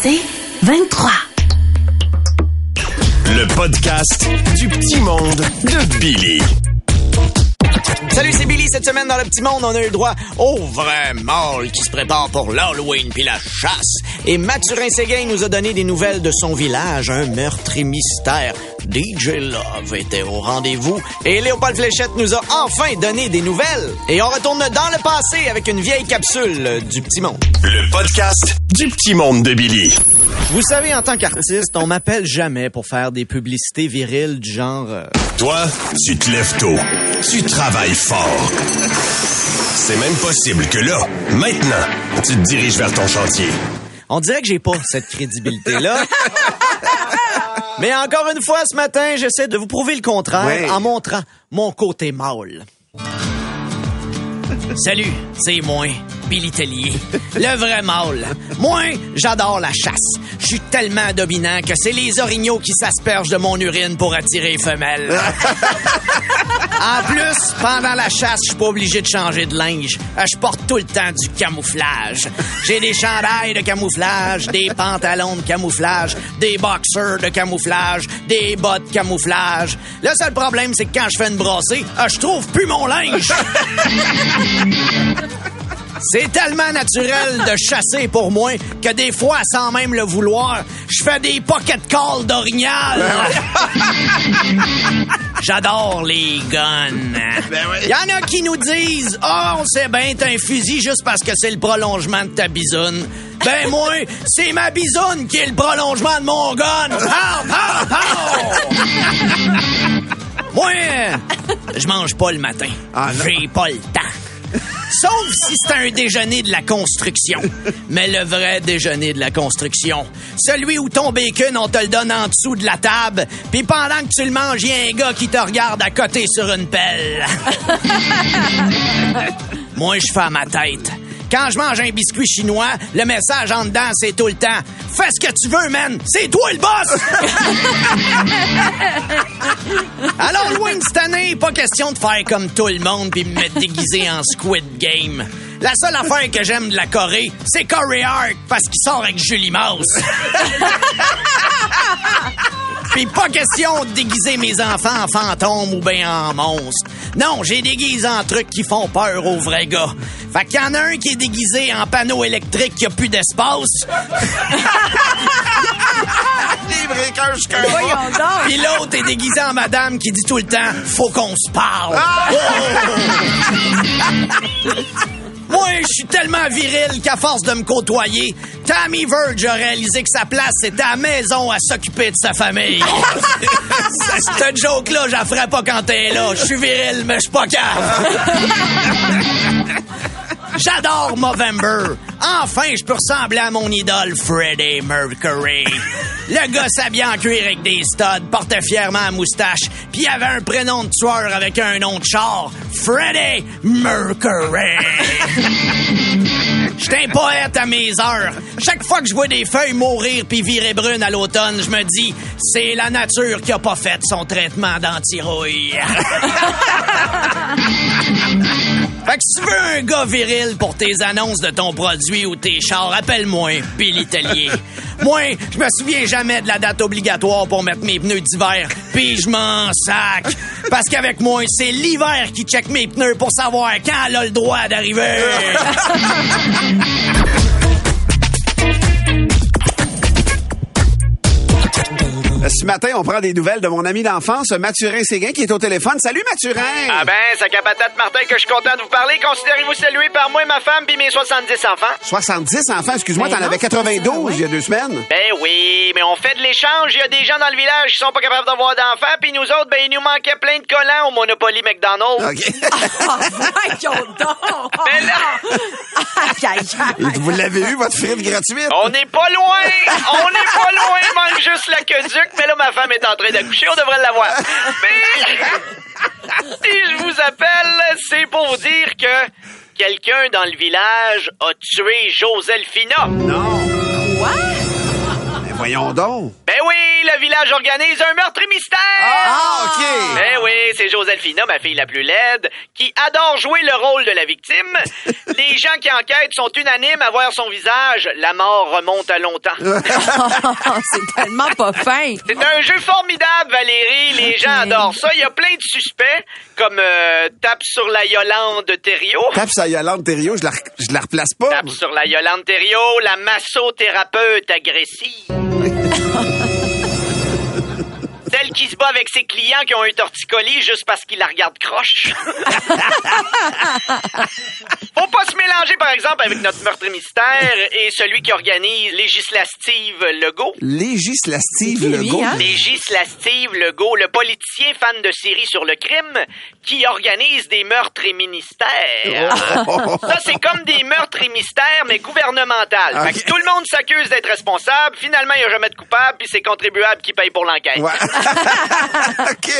C'est 23. Le podcast du petit monde de Billy. Salut, c'est Billy. Cette semaine, dans le petit monde, on a eu le droit au vrai mâle qui se prépare pour l'Halloween puis la chasse. Et Mathurin Séguin nous a donné des nouvelles de son village, un meurtre mystère. DJ Love était au rendez-vous. Et Léopold Fléchette nous a enfin donné des nouvelles. Et on retourne dans le passé avec une vieille capsule du petit monde. Le podcast du petit monde de Billy. Vous savez, en tant qu'artiste, on m'appelle jamais pour faire des publicités viriles du genre... euh, Toi, tu te lèves tôt. Tu travailles fort. C'est même possible que là, maintenant, tu te diriges vers ton chantier. On dirait que j'ai pas cette crédibilité-là. Mais encore une fois, ce matin, j'essaie de vous prouver le contraire Ouais. en montrant mon côté mâle. Salut, c'est moi, Billy Tellier, le vrai mâle. Moi, j'adore la chasse. Je suis tellement dominant que c'est les orignaux qui s'aspergent de mon urine pour attirer les femelles. En plus, pendant la chasse, je suis pas obligé de changer de linge. Euh, Je porte tout le temps du camouflage. J'ai des chandails de camouflage, des pantalons de camouflage, des boxers de camouflage, des bottes de camouflage. Le seul problème, c'est que quand je fais une brassée, euh, je trouve plus mon linge. C'est tellement naturel de chasser pour moi que des fois, sans même le vouloir, je fais des pocket calls d'orignal. J'adore les guns. Il y en a qui nous disent Ah, on sait bien, t'as un fusil juste parce que c'est le prolongement de ta bisoune. Ben moi, c'est ma bisoune qui est le prolongement de mon gun. Pow, pow, pow! Moi, je mange pas le matin. Ah. J'ai pas le temps. Sauf si c'est un déjeuner de la construction. Mais le vrai déjeuner de la construction. Celui où ton bacon, on te le donne en dessous de la table, puis pendant que tu le manges, y a un gars qui te regarde à côté sur une pelle. Moi, je fais à ma tête. Quand je mange un biscuit chinois, le message en dedans, c'est tout le temps Fais ce que tu veux, man! C'est toi le boss! Alors, loin de cette année, pas question de faire comme tout le monde puis me mettre déguisé en Squid Game. La seule affaire que j'aime de la Corée, c'est Corey Hart parce qu'il sort avec Julie Mouse. Puis pas question de déguiser mes enfants en fantômes ou bien en monstres. Non, j'ai déguisé en trucs qui font peur aux vrais gars. Fait qu'il y en a un qui est déguisé en panneau électrique qui a plus d'espace. Puis l'autre est déguisé en madame qui dit tout le temps Faut qu'on se parle. Oh! Moi, je suis tellement viril qu'à force de me côtoyer, Tammy Verge a réalisé que sa place c'était à la maison à s'occuper de sa famille. Cette joke-là, je la ferai pas quand t'es là. Je suis viril, mais je suis pas cave. J'adore Movember. Enfin, je peux ressembler à mon idole Freddie Mercury. Le gars s'habillait en cuir avec des studs, portait fièrement la moustache, puis avait un prénom de tueur avec un nom de char. Freddie Mercury. J'étais un poète à mes heures. Chaque fois que je vois des feuilles mourir puis virer brunes à l'automne, je me dis, c'est la nature qui a pas fait son traitement d'anti-rouille. Fait que si tu veux un gars viril pour tes annonces de ton produit ou tes chars, appelle-moi Billy Tellier. Moi, je me souviens jamais de la date obligatoire pour mettre mes pneus d'hiver, puis je m'en sac. Parce qu'avec moi, c'est l'hiver qui check mes pneus pour savoir quand elle a le droit d'arriver. Ce matin, on prend des nouvelles de mon ami d'enfance, Mathurin Séguin, qui est au téléphone. Salut, Mathurin! Ah ben, ça capatate Martin que je suis content de vous parler. Considérez-vous salué par moi, ma femme, puis mes 70 enfants? 70 enfants, excuse-moi, Ben t'en avais c'est 92 ça, il y a deux semaines. Ben oui, mais on fait de l'échange. Il y a des gens dans le village qui sont pas capables d'avoir d'enfants, puis nous autres, ben, il nous manquait plein de collants au Monopoly McDonald's. OK. Voyons donc! Ben là- Vous l'avez eu, votre frite gratuite? On n'est pas loin! On n'est pas loin! Il manque juste l'aqueduc, mais là, ma femme est en train d'accoucher, on devrait l'avoir. Mais si je vous appelle, c'est pour vous dire que quelqu'un dans le village a tué Joselphina. Non. Quoi? Voyons donc. Ben oui, le village organise un meurtre mystère! Ah, OK. Ben oui, c'est Joséphina, ma fille la plus laide, qui adore jouer le rôle de la victime. Les gens qui enquêtent sont unanimes à voir son visage. La mort remonte à longtemps. c'est tellement pas fin. C'est un jeu formidable, Valérie. Les gens adorent ça. Il y a plein de suspects, comme euh, Tape sur la Yolande Thériault. Tape sa Yolande Thériault, je la, je la replace pas. Tape sur la Yolande Thériault, la massothérapeute agressive. Qui se bat avec ses clients qui ont un torticolis juste parce qu'ils la regardent croche. Faut pas se mélanger, par exemple, avec notre meurtre mystère et celui qui organise Législative Legault. Législative Legault. hein? Législative Legault, le politicien fan de séries sur le crime qui organise des meurtres et ministères. Ça, c'est comme des meurtres et mystères, mais gouvernemental. Fait que Ok. tout le monde s'accuse d'être responsable. Finalement, il n'y a jamais de coupable, puis c'est contribuable qui paye pour l'enquête. Ouais. OK.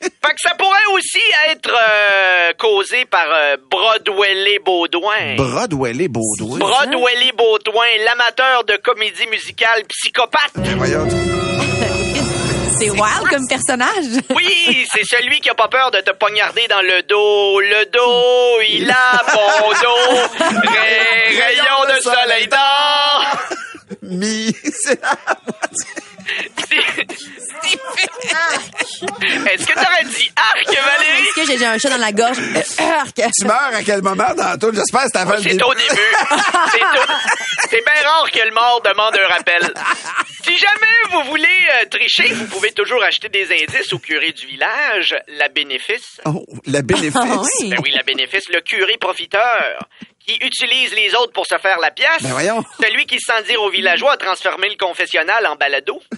Fait que ça pourrait aussi être euh, causé par euh, Broadway Baudouin. Broadway Baudouin. Broadway Baudouin, l'amateur de comédie musicale psychopathe. Voyons. C'est wild comme personnage. Oui, c'est celui qui a pas peur de te poignarder dans le dos. Le dos, il a bon dos. Ray- rayon de soleil d'or. Mi, c'est la- Est-ce que t'aurais dit arc, Valérie? Est-ce que j'ai un chat dans la gorge? Arc. Tu meurs à quel moment dans tout? J'espère que c'est avant le C'est début. au début. C'est C'est bien rare que le mort demande un rappel. Si jamais vous voulez euh, tricher, vous pouvez toujours acheter des indices au curé du village. La bénéfice. Oh, le bénéfice. Ah oui. Ben oui, la bénéfice, le curé profiteur qui utilise les autres pour se faire la pièce. Ben voyons. Celui qui, sans dire aux villageois, a transformé le confessionnal en balado.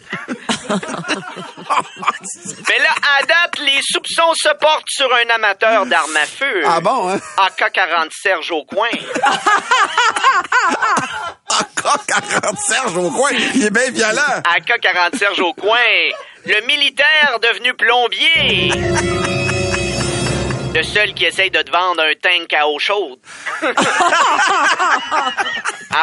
Mais là, à date, les soupçons se portent sur un amateur d'armes à feu. Ah bon, hein? AK-40 Serge au coin. Encore 40 Serge au coin. Il est bien violent. AK-40 Serge au coin. Le militaire devenu plombier. Le seul qui essaye de te vendre un tank à eau chaude. en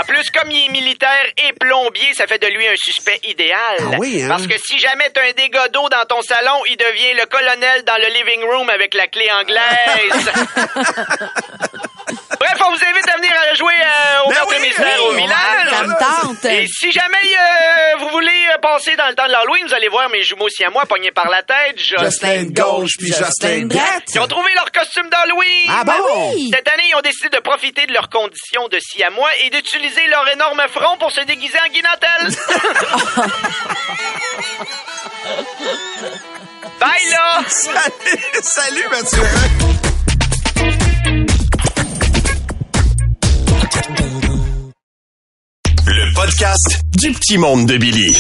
plus, comme il est militaire et plombier, ça fait de lui un suspect idéal. Ah oui, hein? Parce que si jamais t'as un dégât d'eau dans ton salon, il devient le colonel dans le living room avec la clé anglaise. Bref, on vous invite à venir à jouer euh, au Ben oui, au village. Ça me tente. Et si jamais euh, vous voulez passer dans le temps de l'Halloween, vous allez voir mes jumeaux siamois pognés par la tête. Jocelyn gauche puis Jocelyn droite. Ils ont trouvé leur costume d'Halloween. Ah bon? oui. Cette année, ils ont décidé de profiter de leurs conditions de siamois et d'utiliser leur énorme front pour se déguiser en guinantelle. Bye là! Salut, salut Mathieu. Le podcast du petit monde de Billy.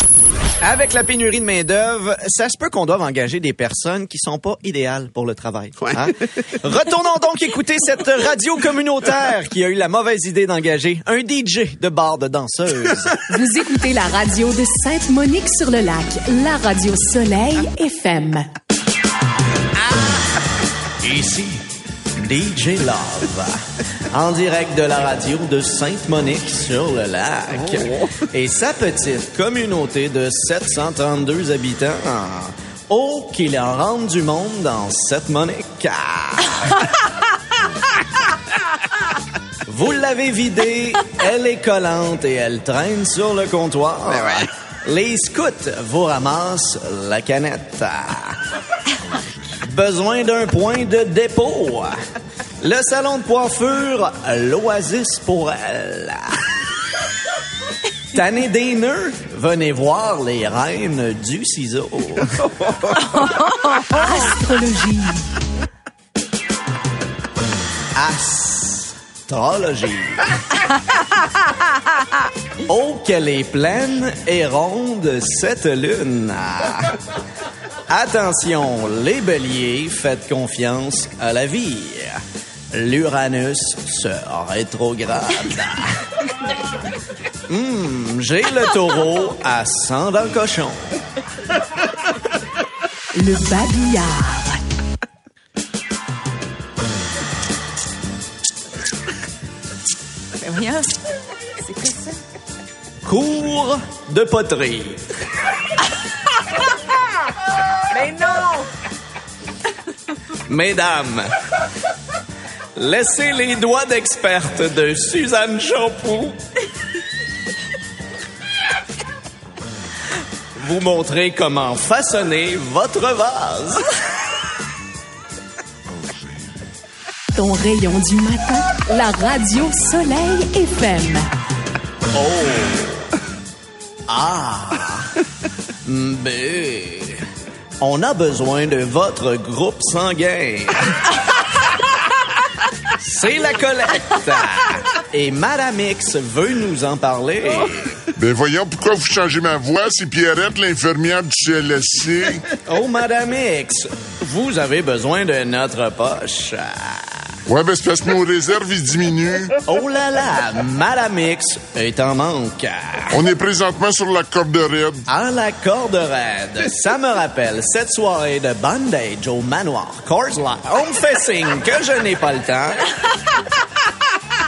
Avec la pénurie de main-d'œuvre, ça se peut qu'on doive engager des personnes qui sont pas idéales pour le travail. Ouais. hein? Retournons donc écouter cette radio communautaire qui a eu la mauvaise idée d'engager un DJ de bar de danseuse. Vous écoutez la radio de Sainte-Monique-sur-le-Lac, la radio Soleil FM. Ici, DJ Love, en direct de la radio de Sainte-Monique sur le lac. Et sa petite communauté de 732 habitants. Oh, qu'il en rentre du monde dans cette Monique. Vous l'avez vidée, elle est collante et elle traîne sur le comptoir. Les scouts vous ramassent la canette. Besoin d'un point de dépôt. Le salon de coiffure, l'oasis pour elle. Tanné des nœuds, venez voir les reines du ciseau. Astrologie. Astrologie. oh, qu'elle est pleine et ronde cette lune. Attention, les béliers, faites confiance à la vie. L'Uranus se rétrograde. Hmm, J'ai le taureau à sang dans le cochon. Le babillard. Ben c'est quoi ça? Cours de poterie. Mesdames, laissez les doigts d'experte de Suzanne Champoux vous montrer comment façonner votre vase. Ton rayon du matin, la radio Soleil FM. B. On a besoin de votre groupe sanguin. C'est la collecte. Et Madame X veut nous en parler. Ben voyons, pourquoi vous changez ma voix? C'est Pierrette, l'infirmière du CLSC. Oh, Madame X, vous avez besoin de notre poche. Ouais, ben c'est parce que nos réserves, ils diminuent. Oh là là, Madame X est en manque. On est présentement sur la corde raide. À la corde raide, ça me rappelle cette soirée de bandage au manoir Coors Light. On me fait signe que je n'ai pas le temps.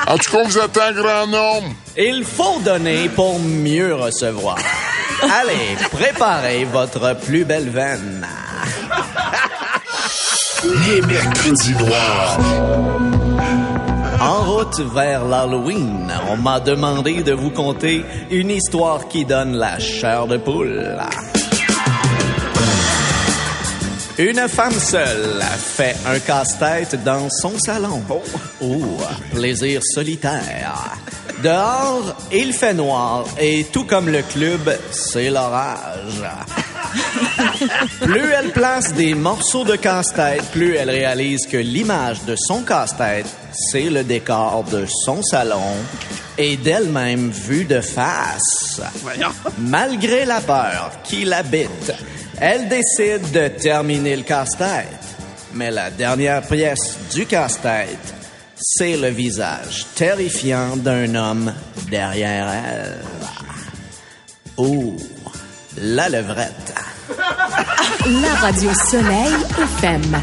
En tout cas, vous attend grand nombre. Il faut donner pour mieux recevoir. Allez, préparez votre plus belle veine. Les mercredis noirs. En route vers l'Halloween, on m'a demandé de vous conter une histoire qui donne la chair de poule. Une femme seule fait un casse-tête dans son salon. Oh, plaisir solitaire. Dehors, il fait noir et tout comme le club, c'est l'orage. Plus elle place des morceaux de casse-tête, plus elle réalise que l'image de son casse-tête, c'est le décor de son salon et d'elle-même vue de face. Malgré la peur qui l'habite, elle décide de terminer le casse-tête. Mais la dernière pièce du casse-tête, c'est le visage terrifiant d'un homme derrière elle. Oh, la levrette. La radio Soleil FM.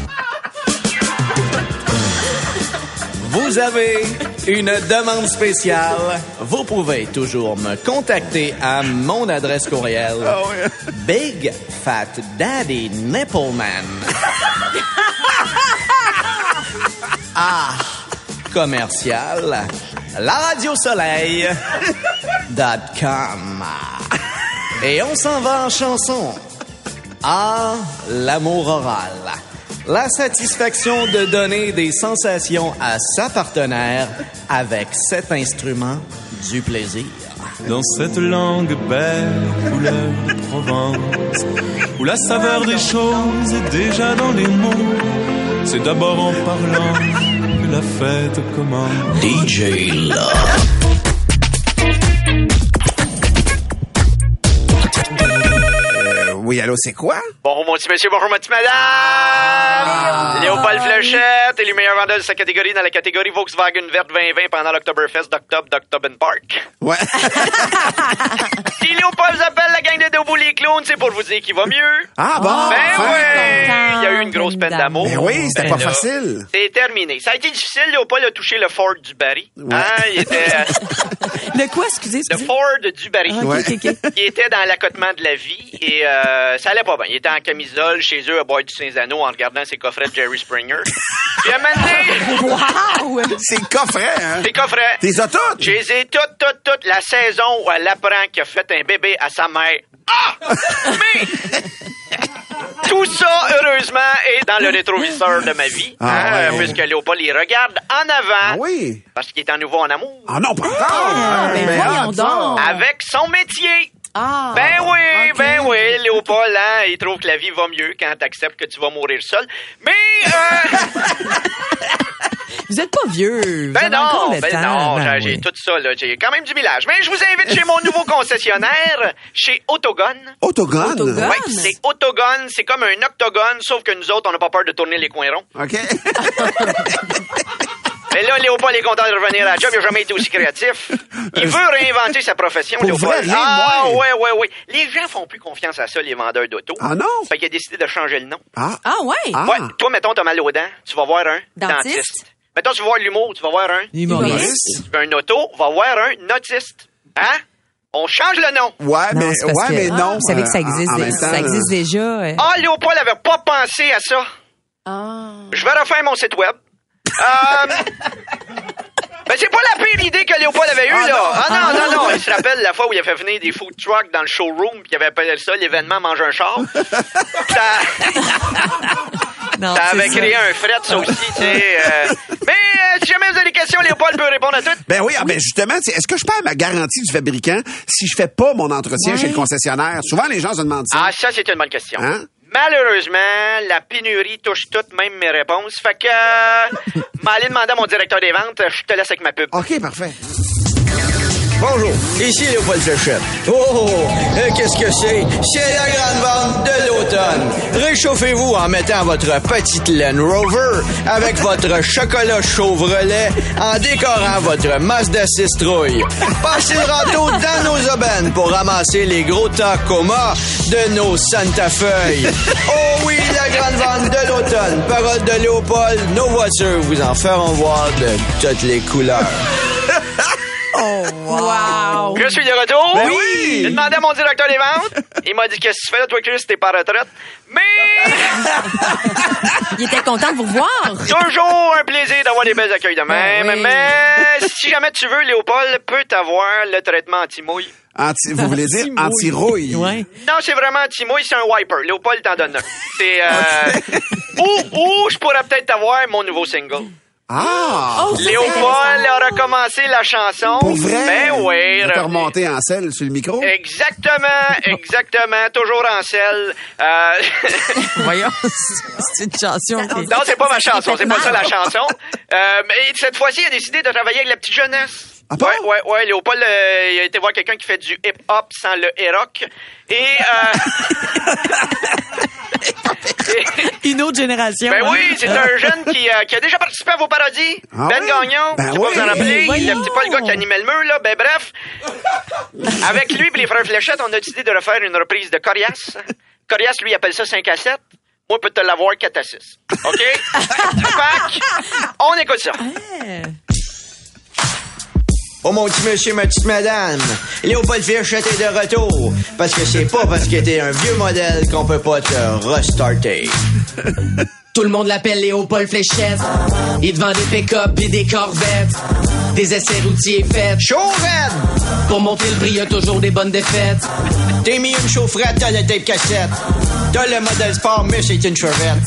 Vous avez une demande spéciale. Vous pouvez toujours me contacter à mon adresse courriel. Big Fat Daddy Nippleman. ah, commercial. La radio soleil. dot com. Et on s'en va en chanson. Ah, l'amour oral. La satisfaction de donner des sensations à sa partenaire avec cet instrument du plaisir. Dans cette langue belle, couleur de Provence, où la saveur des choses est déjà dans les mots, c'est d'abord en parlant que la fête commence. DJ Love. Oui, allô, c'est quoi? Bonjour mon petit monsieur, bonjour ma petite madame. Léopold Flechette est le meilleur vendeur de sa catégorie dans la catégorie Volkswagen verte 2020 pendant l'Octoberfest d'octobre d'October Park. Ouais. Si Léopold vous appelle la gang de Debout les clowns, c'est pour vous dire qu'il va mieux. Ah bon? Ben ouais! Il y a eu une grosse peine d'amour. Ben oui, c'était Ben pas là, facile. C'est terminé. Ça a été difficile, Léopold a touché le Ford du Barry. Hein, il était euh, Le quoi, excusez, le excusez? Ford du Barry. Ah, ok, ok, ok. Il était dans l'accotement de la vie et euh, ça allait pas bien. Il était en camisole chez eux à boire du Saint-Zano en regardant ses coffrets de Jerry Springer. Puis à un moment donné, Wow! C'est le coffret, hein? ses coffrets. T'es ça toutes? Je les ai toutes, toutes, toutes. La saison où elle apprend qu'il a fait un bébé à sa mère. Ah! Mais... Tout ça, heureusement, est dans le rétroviseur de ma vie. Ah hein, ouais. Puisque Léopold, il regarde en avant. Ah oui? Parce qu'il est en nouveau en amour. Ah non, pas encore! Ah, ben voyons hâte, ça. donc. Avec son métier. Ah! Ben oui, ben oui, Léopold, hein, il trouve que la vie va mieux quand t'acceptes que tu vas mourir seul. Mais, euh, Vous êtes pas vieux. Ben encore non, le ben temps. non, Ben j'ai oui. tout ça, là, j'ai quand même du village. Mais je vous invite chez mon nouveau concessionnaire, chez Autogone. Autogone? Autogone? Ouais, c'est Autogone, c'est comme un octogone, sauf que nous autres, on n'a pas peur de tourner les coins ronds. OK. Mais là, Léopold est content de revenir à la job, il n'a jamais été aussi créatif. Il veut réinventer sa profession, Pour Léopold. vrai, ah, ouais, ouais, ouais. Les gens font plus confiance à ça, les vendeurs d'auto. Ah non? Fait qu'il a décidé de changer le nom. Ah. Ah ouais? Ah. Ouais, toi, mettons, t'as mal aux dents, tu vas voir un Dentiste? dentiste. Mettons, tu vas voir l'humour, tu vas voir un. Humoriste. Tu veux un auto, va voir un notiste. Hein? On change le nom. Ouais, Non, mais, ouais, que- mais non. Vous savez que ça euh, en- existe, temps, ça existe déjà. euh. Ah, Léopold avait pas pensé à ça. Je vais refaire mon site web. Euh, ben, c'est pas la pire idée que Léopold avait eue, là. Ah non, non, non. Il se rappelle la fois où il a fait venir des food trucks dans le showroom, puis il avait appelé ça l'événement Mange un char. ça, Non, ça avait ça. créé un fret, ça aussi, tu sais. euh. Mais euh, si jamais vous avez des questions, Léopold peut répondre à toutes. Ben oui, ah, ben justement, est-ce que je perds ma garantie du fabricant si je fais pas mon entretien Ouais. chez le concessionnaire? Souvent, les gens se demandent ça. Ah, ça, c'est une bonne question. Hein? Malheureusement, la pénurie touche toutes, même mes réponses. Fait que, euh, m'aller demander à mon directeur des ventes, je te laisse avec ma pub. OK, parfait. Bonjour, ici Léopold Fléchette. Oh, oh, oh, qu'est-ce que c'est? C'est la grande vente. Réchauffez-vous en mettant votre petite laine Rover avec votre chocolat Chevrolet en décorant votre Mazda citrouille. Passez le râteau dans nos aubaines pour ramasser les gros Tacoma de nos Santa Feuille. Oh oui, la grande vente de l'automne. Parole de Léopold, nos voitures vous en feront voir de toutes les couleurs. Wow! Je suis de retour? Ben oui! J'ai demandé à mon directeur des ventes. Il m'a dit, qu'est-ce que tu fais là, toi, Chris, t'es pas à retraite. Mais, Il était content de vous voir. toujours un plaisir d'avoir des belles accueils de même. Ben oui. Mais, si jamais tu veux, Léopold peut avoir le traitement anti-mouille. Anti, vous voulez dire anti-rouille? Ouais. Non, c'est vraiment anti-mouille, c'est un wiper. Léopold t'en donne un. C'est, euh, ou, ou, je pourrais peut-être avoir mon nouveau single. Ah! Oh, Léopold a recommencé la chanson. Pour vrai? Ben oui. T'as remonté en selle sur le micro? Exactement, exactement, toujours en selle. Euh, Voyons, c'est une chanson qui... non, c'est pas ma chanson, c'est pas ça la chanson. Euh, mais cette fois-ci, il a décidé de travailler avec la petite jeunesse. Ah bon? Ouais, ouais, ouais. Léopold, euh, il a été voir quelqu'un qui fait du hip-hop sans le rock Et, euh, et- Une autre génération. ben hein? oui, c'est un jeune qui, euh, qui a déjà participé à vos parodies. Ah ben oui? Gagnon. Ben je sais pas oui. vous en rappeler. Voyons. C'est pas le gars qui animait le mur, là. Ben bref. Avec lui et les frères Fléchette, on a décidé de refaire une reprise de Corias. Corias, lui, appelle ça 5 à 7. Moi, peut te l'avoir 4 à 6. OK? Fac, on écoute ça. Oh mon petit monsieur, ma petite madame, Léopold Fléchette est de retour. Parce que c'est pas parce que t'es un vieux modèle qu'on peut pas te restarter. Tout le monde l'appelle Léopold Fléchette. Il vend des pick-up et des corvettes. Des essais routiers faits. Chaud! Pour monter le prix, y a toujours des bonnes défaites. T'es mis une chaufferette, t'as le tape cassette. T'as le modèle sport, mais c'est une chevette.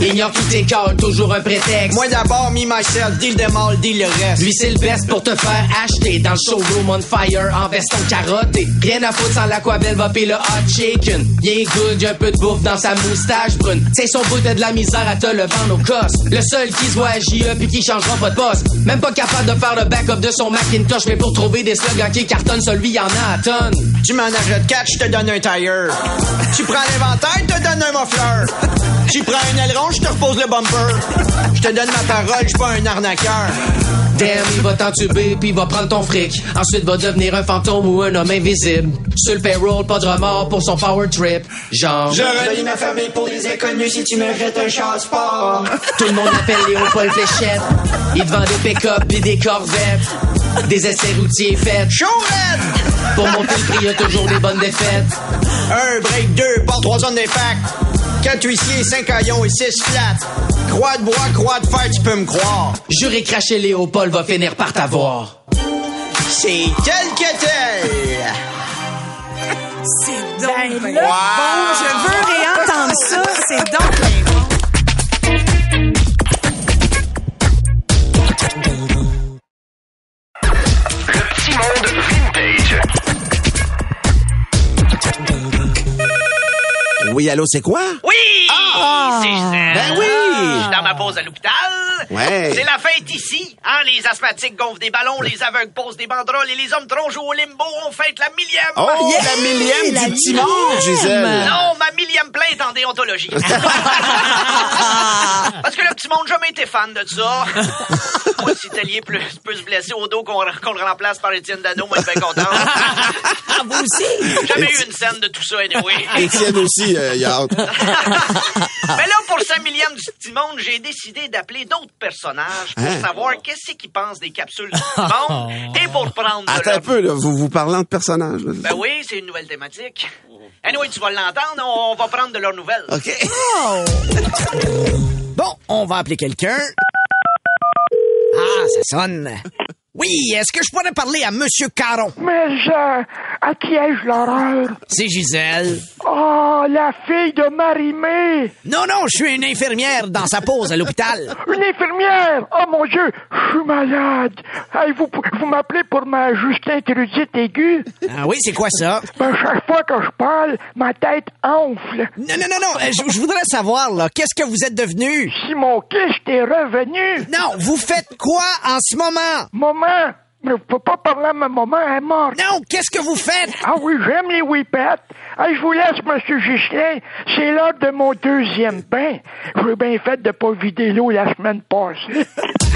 Ignore tous tes toujours un prétexte. Moi d'abord, me myself, deal de mal, deal le reste. Lui, c'est le best pour te faire acheter dans le showroom on fire en veston carotté. Rien à foutre sans l'aquabelle, va payer le hot chicken. Est good, y'a un peu de bouffe dans sa moustache brune. C'est son bout de la misère à te le vendre au cost. Le seul qui se voit à JE puis qui changera pas de poste. Même pas capable de faire le backup de son Macintosh, mais pour trouver des slogans qui cartonnent, celui y en a à tonnes. Tu m'en achètes 4, je te donne un tire. tu prends l'inventaire, je te donne un muffler. tu prends un aileron, je te repose le bumper. Je te donne ma parole, je suis pas un arnaqueur. Damn, il va t'entuber puis il va prendre ton fric. Ensuite va devenir un fantôme ou un homme invisible. Sur le payroll, pas de remords pour son power trip. Genre. Je relie ma famille pour les inconnus si tu mérites un char sport. Tout le monde l'appelle Léopold Fléchette. Il vend des pick-up et des corvettes. Des essais routiers faits. Chaud raide! Pour monter le prix, y a toujours des bonnes défaites. Un break, deux, pas trois zones d'impact. Quatre huissiers, cinq haillons et six flats. Croix de bois, croix de fer, tu peux me croire. Juré cracher Léopold va finir par t'avoir. C'est tel que tel. C'est donc bien bon. Je veux réentendre ça. C'est donc bien bon. Le petit monde Oui, allô, c'est quoi? Oui! C'est ça. Ben oui! Je suis dans ma pause à l'hôpital. Ouais. C'est la fête ici. Hein? Les asthmatiques gonflent des ballons, les aveugles posent des banderoles et les hommes troncs jouent au limbo. On fête la millième. Oh, Yeah! la millième La du Gisèle. Non, millième plainte en déontologie. Parce que le petit monde n'a jamais été fan de ça. Moi, si Tellier peut, peut se blesser au dos qu'on qu'on le remplace par Étienne Dano, moi, je suis bien content. Vous aussi? Jamais eu une scène de tout ça, anyway. Étienne aussi, euh, hâte. Mais là, pour le 100 millième du petit monde, j'ai décidé d'appeler d'autres personnages pour Hein? savoir qu'est-ce qu'ils pensent des capsules du petit monde et pour prendre Attends leur- un peu, là, vous vous parlant de personnages. là. Ben oui, c'est une nouvelle thématique. Anyway, tu vas l'entendre, on va prendre de leurs nouvelles. OK. Bon, on va appeler quelqu'un. Ah, ça sonne. Oui, est-ce que je pourrais parler à Monsieur Caron? Mais euh, à qui ai-je l'horreur? C'est Gisèle. Oh, la fille de Marimé! Non, non, je suis une infirmière dans sa pause à l'hôpital. Une infirmière! Oh mon Dieu, je suis malade! Hey, vous vous m'appelez pour ma Justin Trudite aiguë? Ah oui, c'est quoi ça? Ben, chaque fois que je parle, ma tête enfle. Non, non, non, non, euh, je, je voudrais savoir, là, qu'est-ce que vous êtes devenu? Si mon kyste est revenu, Non, vous faites quoi en ce moment? maman, mais je peux pas parler à ma maman, elle est morte. Non, qu'est-ce que vous faites? Ah oui, j'aime les whippets. Hey, je vous laisse, Monsieur Gislin. C'est l'heure de mon deuxième bain. J'ai bien fait de pas vider l'eau la semaine passée.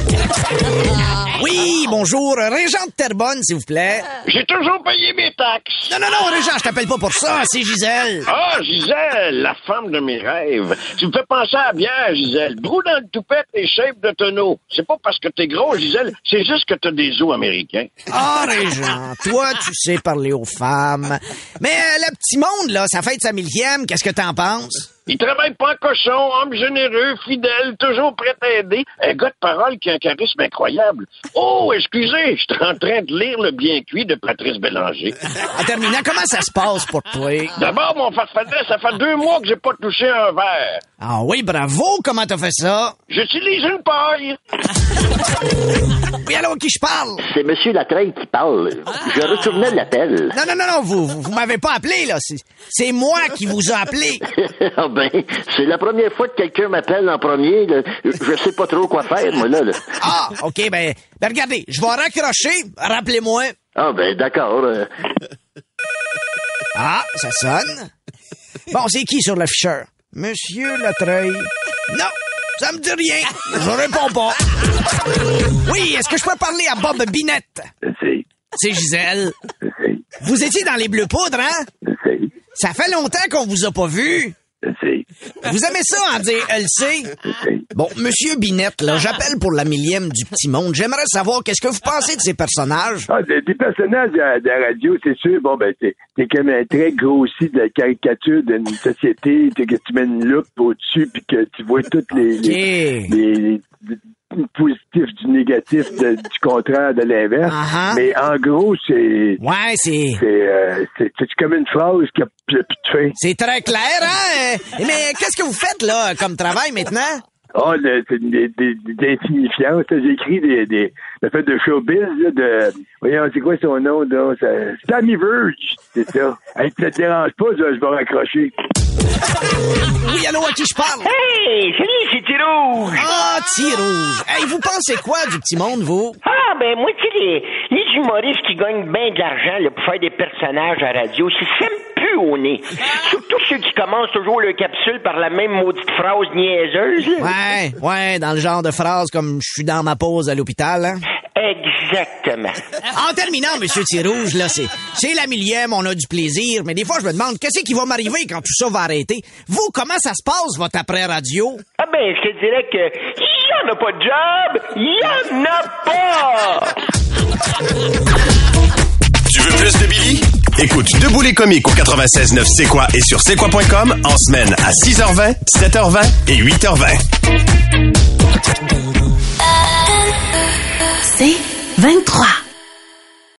Oui, bonjour, Régent de Terrebonne, s'il vous plaît. J'ai toujours payé mes taxes. Non, non, non, Régent, je t'appelle pas pour ça, c'est Gisèle. Ah, Gisèle, la femme de mes rêves. Tu me fais penser à bien, Gisèle. Brou dans le toupette et shape de tonneau. C'est pas parce que t'es gros, Gisèle, c'est juste que t'as des os américains. Ah, Régent, toi, tu sais parler aux femmes. Mais euh, le petit monde, là, ça fête sa millième, qu'est-ce que t'en penses? Il travaille pas en cochon, homme généreux, fidèle, toujours prêt à aider. Un gars de parole qui a un charisme incroyable. Oh, excusez, je suis en train de lire Le bien cuit de Patrice Bélanger. En terminant, comment ça se passe pour toi? D'abord, mon farfadet, ça fait deux mois que j'ai pas touché un verre. Ah oui, bravo, comment t'as fait ça? J'utilise une paille. Oui, allô, à qui je parle? C'est Monsieur Latreille qui parle. Je retournais l'appel. Non, non, non, non, vous, vous, vous m'avez pas appelé, là. C'est, c'est moi qui vous ai appelé. Ah ben, c'est la première fois que quelqu'un m'appelle en premier. là. Je sais pas trop quoi faire, moi, là. là. Ah, OK, ben, ben regardez, je vais raccrocher. Rappelez-moi. Ah ben, d'accord. euh. Ah, ça sonne. Bon, c'est qui sur l'afficheur? Monsieur Latreuil. Non, ça me dit rien. Je réponds pas. Oui, est-ce que je peux parler à Bob Binette? C'est Gisèle. Vous étiez dans les bleus poudres, hein? Ça fait longtemps qu'on vous a pas vu. Vous aimez ça en dire LC? Bon, Monsieur Binette, là, j'appelle pour la millième du petit monde. J'aimerais savoir qu'est-ce que vous pensez de ces personnages? Ah, des, des personnages de, la- de la radio, c'est sûr, bon, ben, t'es, t'es comme un trait grossi de la caricature d'une société, que tu mets une loupe au-dessus, puis que tu vois toutes les, les, les- positif, du négatif, de- du contraire, de l'inverse. Uh-huh. Mais en gros, c'est... Ouais, c'est... C'est, euh, c'est, c'est comme une phrase qui a plus de. C'est très clair, hein? Mais qu'est-ce que vous faites, là, comme travail maintenant? Ah, le- c'est des, des, des insignifiances. J'écris des, des, des fait de showbiz, là, de, voyons, c'est quoi son nom, là? Ça, Sammy Verge, c'est ça. Hey, ça te dérange pas, je, je vais raccrocher. Oui, allô, à qui je parle? Hey, salut, c'est Rouge. Ah, Rouge. Hey, vous pensez quoi du petit monde, vous? Ah, ben moi, tu sais, les, les humoristes qui gagnent bien de l'argent là, pour faire des personnages à radio, c'est ça me pue au nez. Surtout ceux qui commencent toujours leur capsule par la même maudite phrase niaiseuse. là. Ouais, ouais, dans le genre de phrase comme je suis dans ma pause à l'hôpital, hein? Exactement. En terminant, Monsieur Rouge, là, c'est, c'est la millième, on a du plaisir, mais des fois, je me demande, qu'est-ce qui va m'arriver quand tout ça va arrêter? Vous, comment ça se passe, votre après-radio? Ah ben, je te dirais que il y en a pas de job, il y en a pas. Tu veux plus de Billy? Écoute Debout les comiques au 96.9 C'est quoi et sur c'est quoi.com en semaine à 6h20, 7h20 et 8h20. C'est 23.